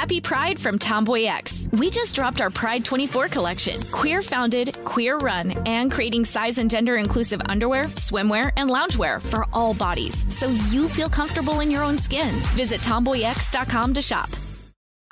Happy Pride from Tomboy X. We just dropped our Pride 24 collection. Queer founded, queer run, and creating size and gender inclusive underwear, swimwear, and loungewear for all bodies so you feel comfortable in your own skin. Visit tomboyx.com to shop.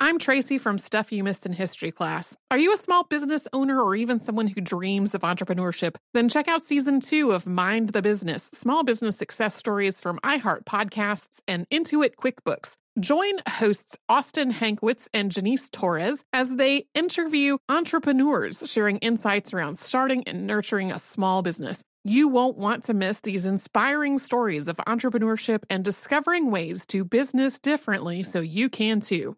I'm Tracy from Stuff You Missed in History class. Are you a small business owner or even someone who dreams of entrepreneurship? Then check out season two of Mind the Business Small Business Success Stories from iHeart Podcasts and Intuit QuickBooks. Join hosts Austin Hankwitz and Janice Torres as they interview entrepreneurs sharing insights around starting and nurturing a small business. You won't want to miss these inspiring stories of entrepreneurship and discovering ways to business differently so you can too.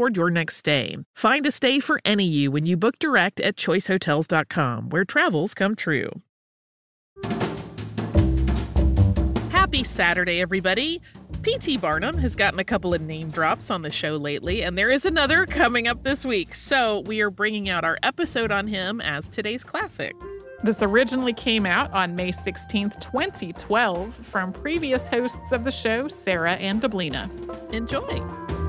toward your next stay. Find a stay for any you when you book direct at choicehotels.com, where travels come true. Happy Saturday, everybody. P.T. Barnum has gotten a couple of name drops on the show lately, and there is another coming up this week. So we are bringing out our episode on him as today's classic. This originally came out on May 16th, 2012, from previous hosts of the show, Sarah and Deblina. Enjoy.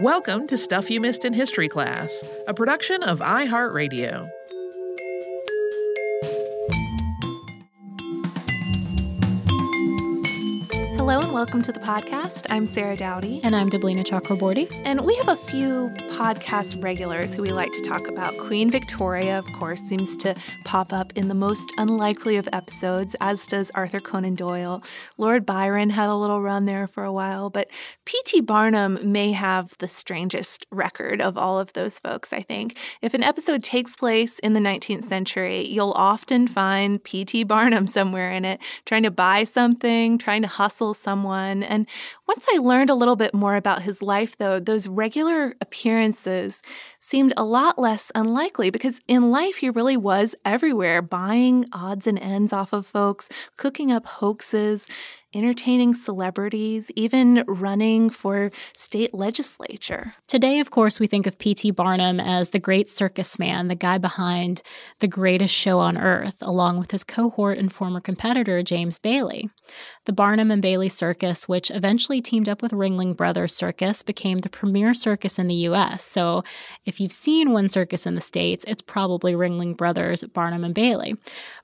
Welcome to Stuff You Missed in History Class, a production of iHeartRadio. Hello and welcome to the podcast. I'm Sarah Dowdy. And I'm Deblina Chakraborty. And we have a few podcast regulars who we like to talk about. Queen Victoria, of course, seems to pop up in the most unlikely of episodes, as does Arthur Conan Doyle. Lord Byron had a little run there for a while, but P.T. Barnum may have the strangest record of all of those folks, I think. If an episode takes place in the 19th century, you'll often find P.T. Barnum somewhere in it, trying to buy something, trying to hustle someone. And once I learned a little bit more about his life, though, those regular appearances seemed a lot less unlikely because in life he really was everywhere, buying odds and ends off of folks, cooking up hoaxes, entertaining celebrities, even running for state legislature. Today, of course, we think of P.T. Barnum as the great circus man, the guy behind the greatest show on earth, along with his cohort and former competitor, James Bailey. The Barnum and Bailey Circus, which eventually teamed up with Ringling Brothers Circus, became the premier circus in the U.S. So if you've seen one circus in the States, it's probably Ringling Brothers, Barnum, and Bailey.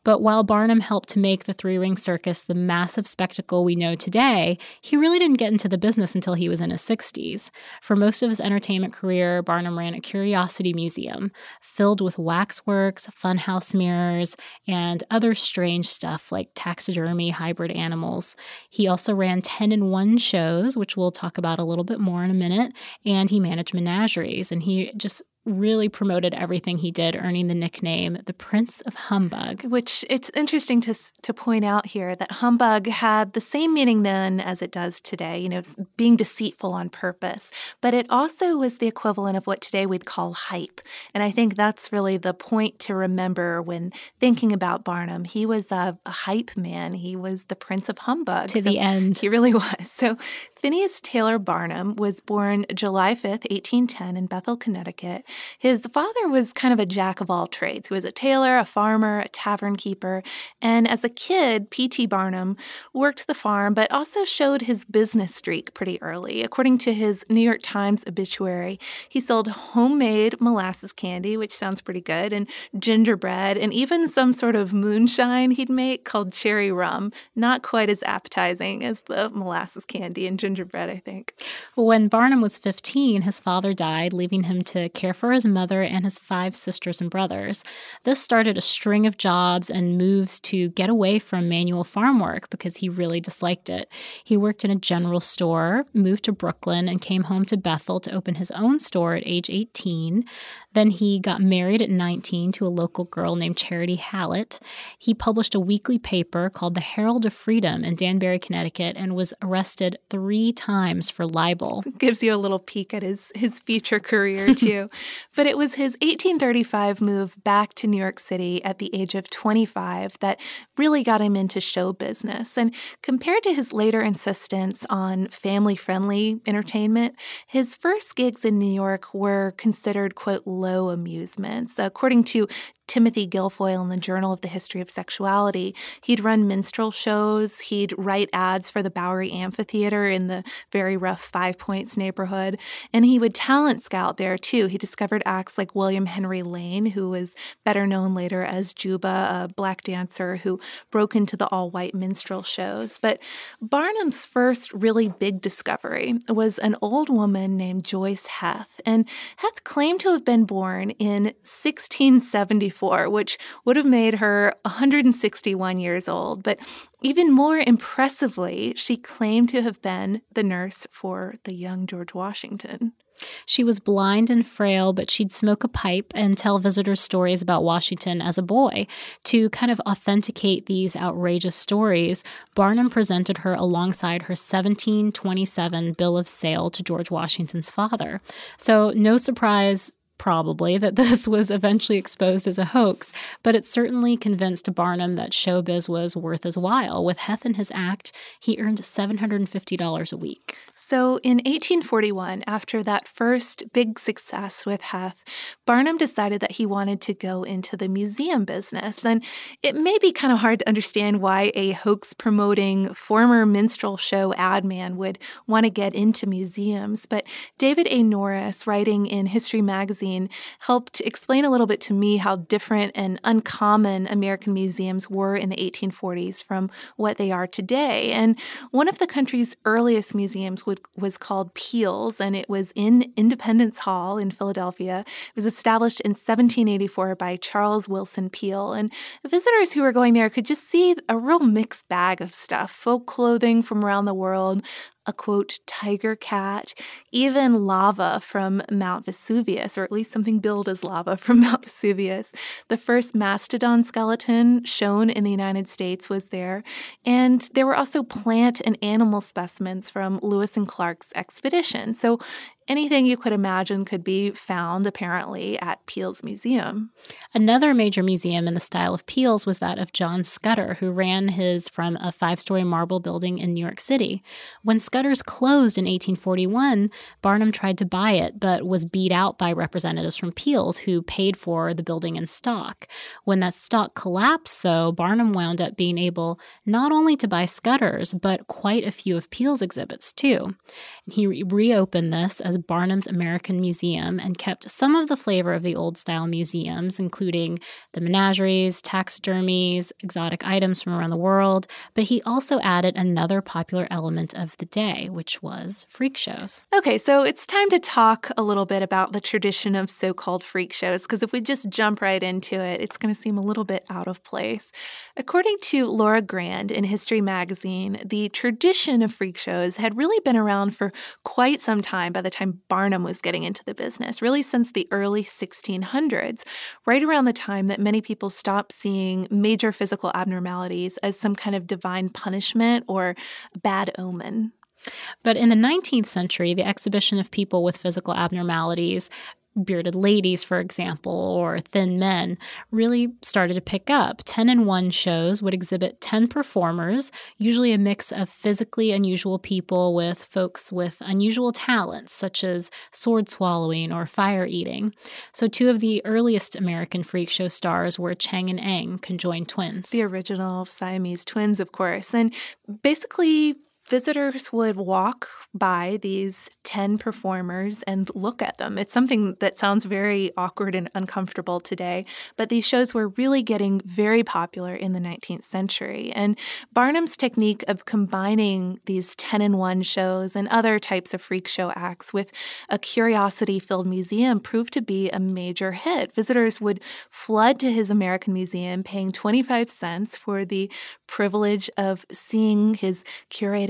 But while Barnum helped to make the three ring circus the massive spectacle we know today, he really didn't get into the business until he was in his 60s. For most of his entertainment career, Barnum ran a curiosity museum filled with waxworks, funhouse mirrors, and other strange stuff like taxidermy, hybrid animals. He also ran 10 in 1 shows, which we'll talk about a little bit more in a minute, and he managed menageries. And he just really promoted everything he did, earning the nickname the Prince of Humbug. Which it's interesting to to point out here that humbug had the same meaning then as it does today. You know, being deceitful on purpose, but it also was the equivalent of what today we'd call hype. And I think that's really the point to remember when thinking about Barnum. He was a, a hype man. He was the Prince of Humbug to so the end. He really was. So Phineas Taylor Barnum was born July 5th, 1810, in Bethel, Connecticut. His father was kind of a jack of all trades. He was a tailor, a farmer, a tavern keeper. And as a kid, P.T. Barnum worked the farm, but also showed his business streak pretty early. According to his New York Times obituary, he sold homemade molasses candy, which sounds pretty good, and gingerbread, and even some sort of moonshine he'd make called cherry rum. Not quite as appetizing as the molasses candy and gingerbread gingerbread, I think. When Barnum was 15, his father died, leaving him to care for his mother and his five sisters and brothers. This started a string of jobs and moves to get away from manual farm work because he really disliked it. He worked in a general store, moved to Brooklyn, and came home to Bethel to open his own store at age 18. Then he got married at 19 to a local girl named Charity Hallett. He published a weekly paper called the Herald of Freedom in Danbury, Connecticut, and was arrested three times for libel. Gives you a little peek at his, his future career, too. but it was his 1835 move back to New York City at the age of 25 that really got him into show business. And compared to his later insistence on family friendly entertainment, his first gigs in New York were considered, quote, low amusements. According to Timothy Gilfoyle in the Journal of the History of Sexuality. He'd run minstrel shows, he'd write ads for the Bowery Amphitheater in the very rough Five Points neighborhood, and he would talent scout there too. He discovered acts like William Henry Lane, who was better known later as Juba, a black dancer who broke into the all white minstrel shows. But Barnum's first really big discovery was an old woman named Joyce Heth, and Heth claimed to have been born in 1674 which would have made her 161 years old. But even more impressively, she claimed to have been the nurse for the young George Washington. She was blind and frail, but she'd smoke a pipe and tell visitors stories about Washington as a boy. To kind of authenticate these outrageous stories, Barnum presented her alongside her 1727 bill of sale to George Washington's father. So, no surprise, probably, that this was eventually exposed as a hoax, but it certainly convinced Barnum that showbiz was worth his while. With Heth in his act, he earned $750 a week. So in 1841, after that first big success with Heth, Barnum decided that he wanted to go into the museum business. And it may be kind of hard to understand why a hoax promoting former minstrel show ad man would want to get into museums, but David A. Norris, writing in History Magazine, helped explain a little bit to me how different and uncommon American museums were in the 1840s from what they are today. And one of the country's earliest museums would was called Peale's, and it was in Independence Hall in Philadelphia. It was established in 1784 by Charles Willson Peale, and visitors who were going there could just see a real mixed bag of stuff folk clothing from around the world, a quote, tiger cat, even lava from Mount Vesuvius, or at least something billed as lava from Mount Vesuvius. The first mastodon skeleton shown in the United States was there. And there were also plant and animal specimens from Lewis and Clark's expedition. So anything you could imagine could be found apparently at Peale's Museum. Another major museum in the style of Peale's was that of John Scudder, who ran his from a five story marble building in New York City. When Scudder's closed in 1841, Barnum tried to buy it, but was beat out by representatives from Peale's who paid for the building in stock. When that stock collapsed, though, Barnum wound up being able not only to buy Scudder's, but quite a few of Peale's exhibits too. He re- reopened this as Barnum's American Museum and kept some of the flavor of the old style museums, including the menageries, taxidermies, exotic items from around the world. But he also added another popular element of the day, which was freak shows. Okay, so it's time to talk a little bit about the tradition of so called freak shows, because if we just jump right into it, it's going to seem a little bit out of place. According to Laura Grand in History Magazine, the tradition of freak shows had really been around for quite some time by the time Barnum was getting into the business, really since the early 1600s, right around the time that many people stopped seeing major physical abnormalities as some kind of divine punishment or bad omen. But in the 19th century, the exhibition of people with physical abnormalities bearded ladies, for example, or thin men, really started to pick up. 10 in 1 shows would exhibit 10 performers, usually a mix of physically unusual people with folks with unusual talents, such as sword swallowing or fire eating. So, two of the earliest American freak show stars were Chang and Eng, conjoined twins. The original Siamese twins, of course. And basically, visitors would walk by these 10 performers and look at them. It's something that sounds very awkward and uncomfortable today, but these shows were really getting very popular in the 19th century. And Barnum's technique of combining these 10 in 1 shows and other types of freak show acts with a curiosity filled museum proved to be a major hit. Visitors would flood to his American Museum paying 25 cents for the privilege of seeing his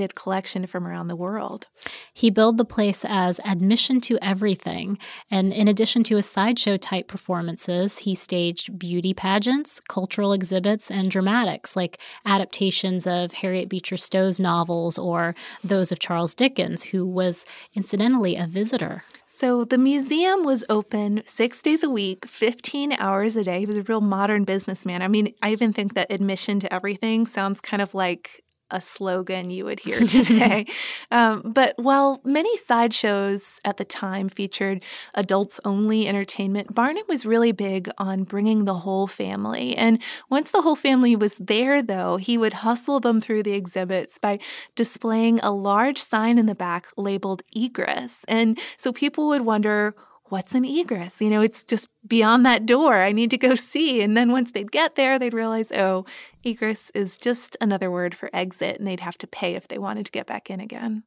curated collection from around the world. He billed the place as admission to everything, and in addition to his sideshow type performances, he staged beauty pageants, cultural exhibits, and dramatics like adaptations of Harriet Beecher Stowe's novels or those of Charles Dickens, who was incidentally a visitor. So the museum was open six days a week, 15 hours a day. He was a real modern businessman. I mean, I even think that admission to everything sounds kind of like a slogan you would hear today. um, but while many sideshows at the time featured adults only entertainment, Barnum was really big on bringing the whole family. And once the whole family was there, though, he would hustle them through the exhibits by displaying a large sign in the back labeled egress. And so people would wonder, what's an egress? You know, it's just beyond that door. I need to go see. And then once they'd get there, they'd realize, oh, egress is just another word for exit, and they'd have to pay if they wanted to get back in again.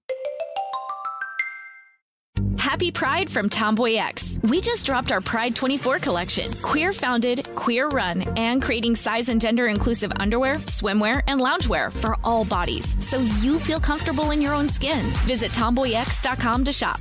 Happy Pride from Tomboy X. We just dropped our Pride 24 collection. Queer founded, queer run, and creating size and gender inclusive underwear, swimwear, and loungewear for all bodies so you feel comfortable in your own skin. Visit tomboyx.com to shop.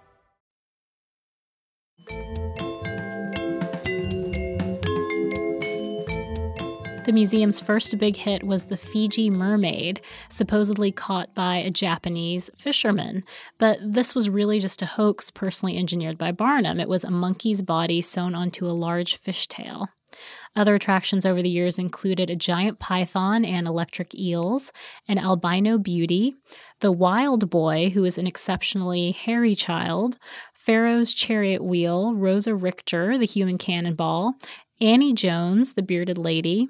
The museum's first big hit was the Fiji mermaid, supposedly caught by a Japanese fisherman. But this was really just a hoax personally engineered by Barnum. It was a monkey's body sewn onto a large fishtail. Other attractions over the years included a giant python and electric eels, an albino beauty, the wild boy, who is an exceptionally hairy child, Pharaoh's chariot wheel, Rosa Richter, the human cannonball, Annie Jones, the bearded lady,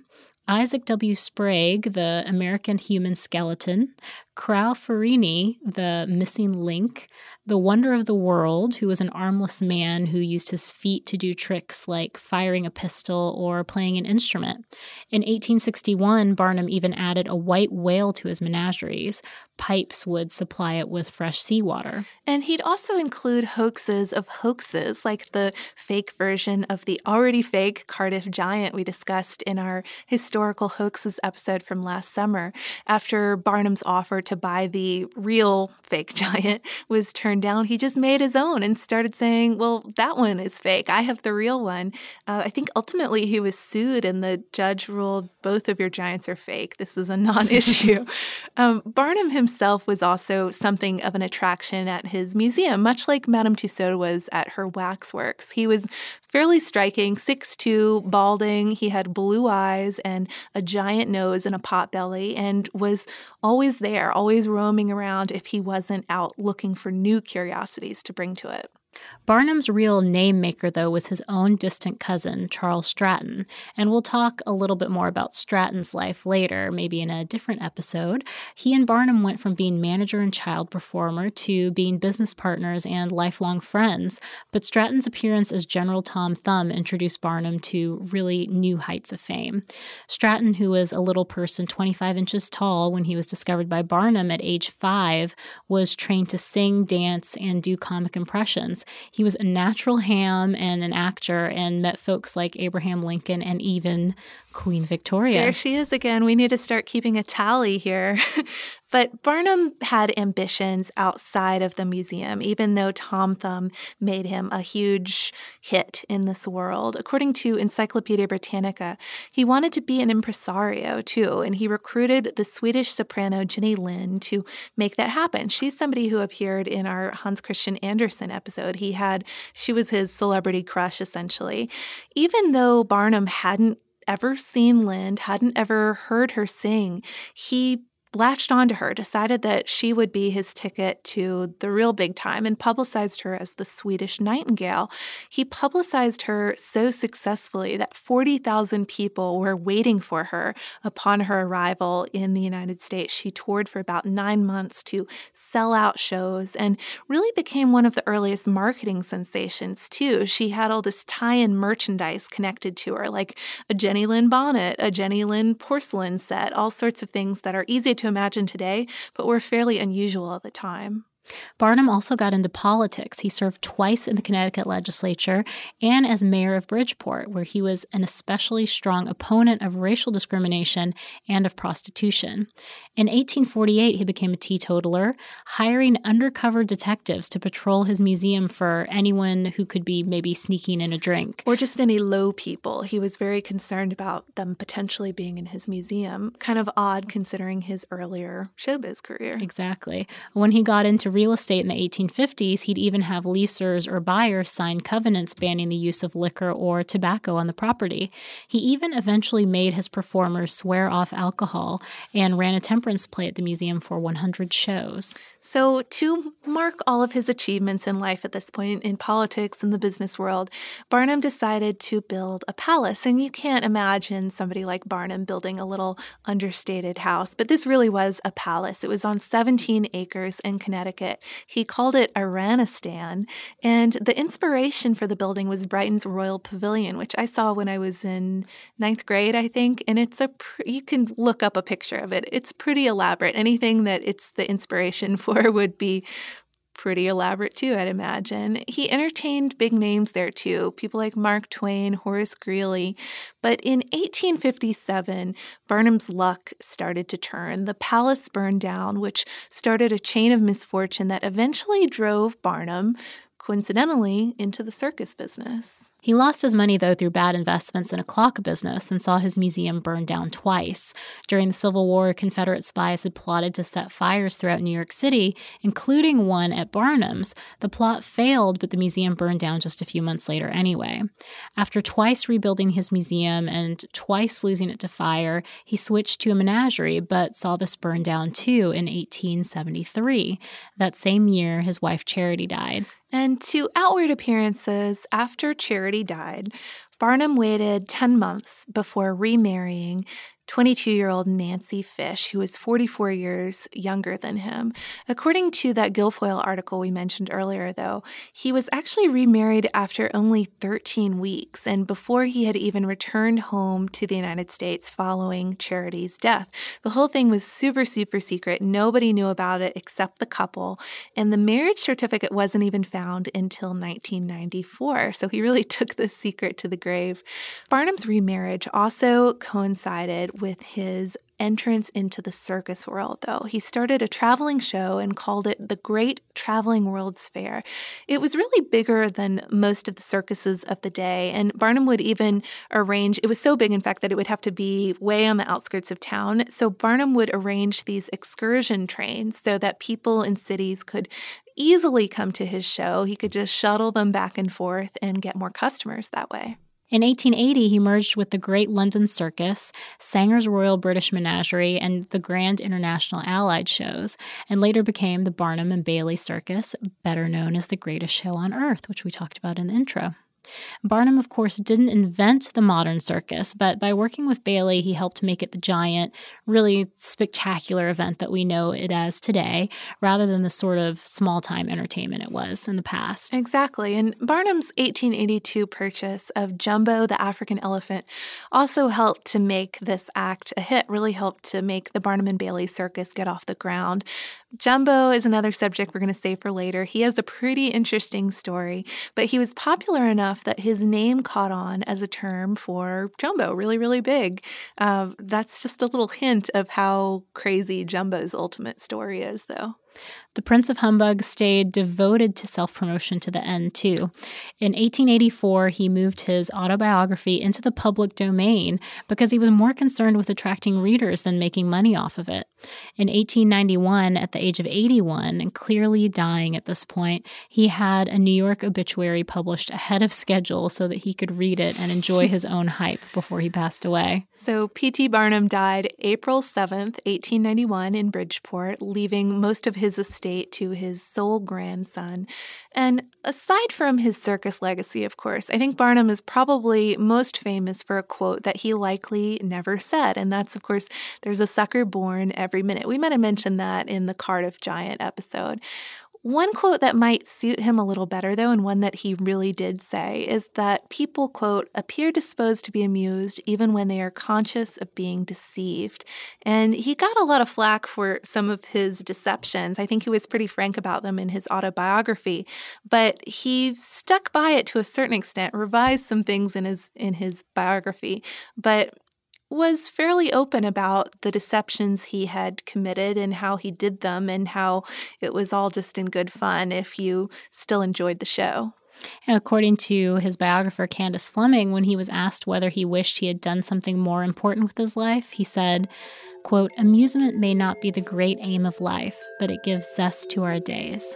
Isaac W. Sprague, the American human skeleton, Krao Farini, the missing link, the wonder of the world, who was an armless man who used his feet to do tricks like firing a pistol or playing an instrument. In 1861, Barnum even added a white whale to his menageries. Pipes would supply it with fresh seawater. And he'd also include hoaxes of hoaxes, like the fake version of the already fake Cardiff Giant we discussed in our historical hoaxes episode from last summer. After Barnum's offer to buy the real fake giant was turned down, he just made his own and started saying, Well, that one is fake. I have the real one. Uh, I think ultimately he was sued, and the judge ruled both of your giants are fake. This is a non issue. um, Barnum himself was also something of an attraction at his museum, much like Madame Tussaud was at her waxworks. He was fairly striking, six-two, balding. He had blue eyes and a giant nose and a pot belly, and was always there, always roaming around if he wasn't out looking for new curiosities to bring to it. Barnum's real name maker, though, was his own distant cousin, Charles Stratton, and we'll talk a little bit more about Stratton's life later, maybe in a different episode. He and Barnum went from being manager and child performer to being business partners and lifelong friends, but Stratton's appearance as General Tom Thumb introduced Barnum to really new heights of fame. Stratton, who was a little person 25 inches tall when he was discovered by Barnum at age five, was trained to sing, dance, and do comic impressions. He was a natural ham and an actor and met folks like Abraham Lincoln and even Queen Victoria. There she is again. We need to start keeping a tally here. but Barnum had ambitions outside of the museum, even though Tom Thumb made him a huge hit in this world. According to Encyclopedia Britannica, he wanted to be an impresario too, and he recruited the Swedish soprano Jenny Lind to make that happen. She's somebody who appeared in our Hans Christian Andersen episode. He had, she was his celebrity crush essentially. Even though Barnum hadn't ever seen Lind, hadn't ever heard her sing, he latched onto her, decided that she would be his ticket to the real big time, and publicized her as the Swedish Nightingale. He publicized her so successfully that 40,000 people were waiting for her upon her arrival in the United States. She toured for about nine months to sell out shows and really became one of the earliest marketing sensations, too. She had all this tie in merchandise connected to her, like a Jenny Lind bonnet, a Jenny Lind porcelain set, all sorts of things that are easy to imagine today, but were fairly unusual at the time. Barnum also got into politics. He served twice in the Connecticut legislature and as mayor of Bridgeport, where he was an especially strong opponent of racial discrimination and of prostitution. In 1848, he became a teetotaler, hiring undercover detectives to patrol his museum for anyone who could be maybe sneaking in a drink. Or just any low people. He was very concerned about them potentially being in his museum. Kind of odd considering his earlier showbiz career. Exactly. When he got into real estate in the 1850s, he'd even have leasers or buyers sign covenants banning the use of liquor or tobacco on the property. He even eventually made his performers swear off alcohol and ran a temperance play at the museum for 100 shows. So, to mark all of his achievements in life at this point in politics and the business world, Barnum decided to build a palace. And you can't imagine somebody like Barnum building a little understated house, but this really was a palace. It was on 17 acres in Connecticut. He called it Iranistan. And the inspiration for the building was Brighton's Royal Pavilion, which I saw when I was in ninth grade, I think. And it's a, pr- you can look up a picture of it. It's pretty elaborate. Anything that it's the inspiration for for would be pretty elaborate too, I'd imagine. He entertained big names there too, people like Mark Twain, Horace Greeley. But in 1857, Barnum's luck started to turn. The palace burned down, which started a chain of misfortune that eventually drove Barnum coincidentally, into the circus business. He lost his money, though, through bad investments in a clock business and saw his museum burned down twice. During the Civil War, Confederate spies had plotted to set fires throughout New York City, including one at Barnum's. The plot failed, but the museum burned down just a few months later anyway. After twice rebuilding his museum and twice losing it to fire, he switched to a menagerie, but saw this burn down too in 1873. That same year, his wife Charity died. And to outward appearances, after Charity died, Barnum waited 10 months before remarrying 22 year old Nancy Fish, who was 44 years younger than him. According to that Gilfoyle article we mentioned earlier, though, he was actually remarried after only 13 weeks and before he had even returned home to the United States following Charity's death. The whole thing was super, super secret. Nobody knew about it except the couple, and the marriage certificate wasn't even found until 1994. So he really took this secret to the grave. Barnum's remarriage also coincided with his entrance into the circus world, though. He started a traveling show and called it the Great Traveling World's Fair. It was really bigger than most of the circuses of the day, and Barnum would even arrange, it was so big, in fact, that it would have to be way on the outskirts of town. So Barnum would arrange these excursion trains so that people in cities could easily come to his show. He could just shuttle them back and forth and get more customers that way. In 1880, he merged with the Great London Circus, Sanger's Royal British Menagerie, and the Grand International Allied shows, and later became the Barnum and Bailey Circus, better known as the greatest show on earth, which we talked about in the intro. Barnum, of course, didn't invent the modern circus, but by working with Bailey, he helped make it the giant, really spectacular event that we know it as today, rather than the sort of small time entertainment it was in the past. Exactly. And Barnum's 1882 purchase of Jumbo the African elephant also helped to make this act a hit, really helped to make the Barnum and Bailey circus get off the ground. Jumbo is another subject we're going to save for later. He has a pretty interesting story, but he was popular enough that his name caught on as a term for Jumbo, really, really big. Uh, that's just a little hint of how crazy Jumbo's ultimate story is, though. The Prince of Humbug stayed devoted to self promotion to the end, too. In 1884, he moved his autobiography into the public domain because he was more concerned with attracting readers than making money off of it. In 1891, at the age of 81, and clearly dying at this point, he had a New York obituary published ahead of schedule so that he could read it and enjoy his own hype before he passed away. So, P.T. Barnum died April 7th, 1891, in Bridgeport, leaving most of his estate to his sole grandson. And aside from his circus legacy, of course, I think Barnum is probably most famous for a quote that he likely never said. And that's, of course, there's a sucker born every minute. We might have mentioned that in the Cardiff Giant episode. One quote that might suit him a little better, though, and one that he really did say, is that people, quote, appear disposed to be amused even when they are conscious of being deceived. And he got a lot of flack for some of his deceptions. I think he was pretty frank about them in his autobiography, but he stuck by it to a certain extent, revised some things in his in his biography, but was fairly open about the deceptions he had committed and how he did them and how it was all just in good fun if you still enjoyed the show. According to his biographer Candace Fleming, when he was asked whether he wished he had done something more important with his life, he said, quote, Amusement may not be the great aim of life, but it gives zest to our days.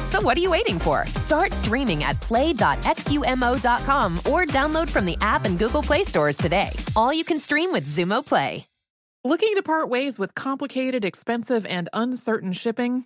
So what are you waiting for? Start streaming at play.xumo.com or download from the app and Google Play stores today. All you can stream with Xumo Play. Looking to part ways with complicated, expensive, and uncertain shipping?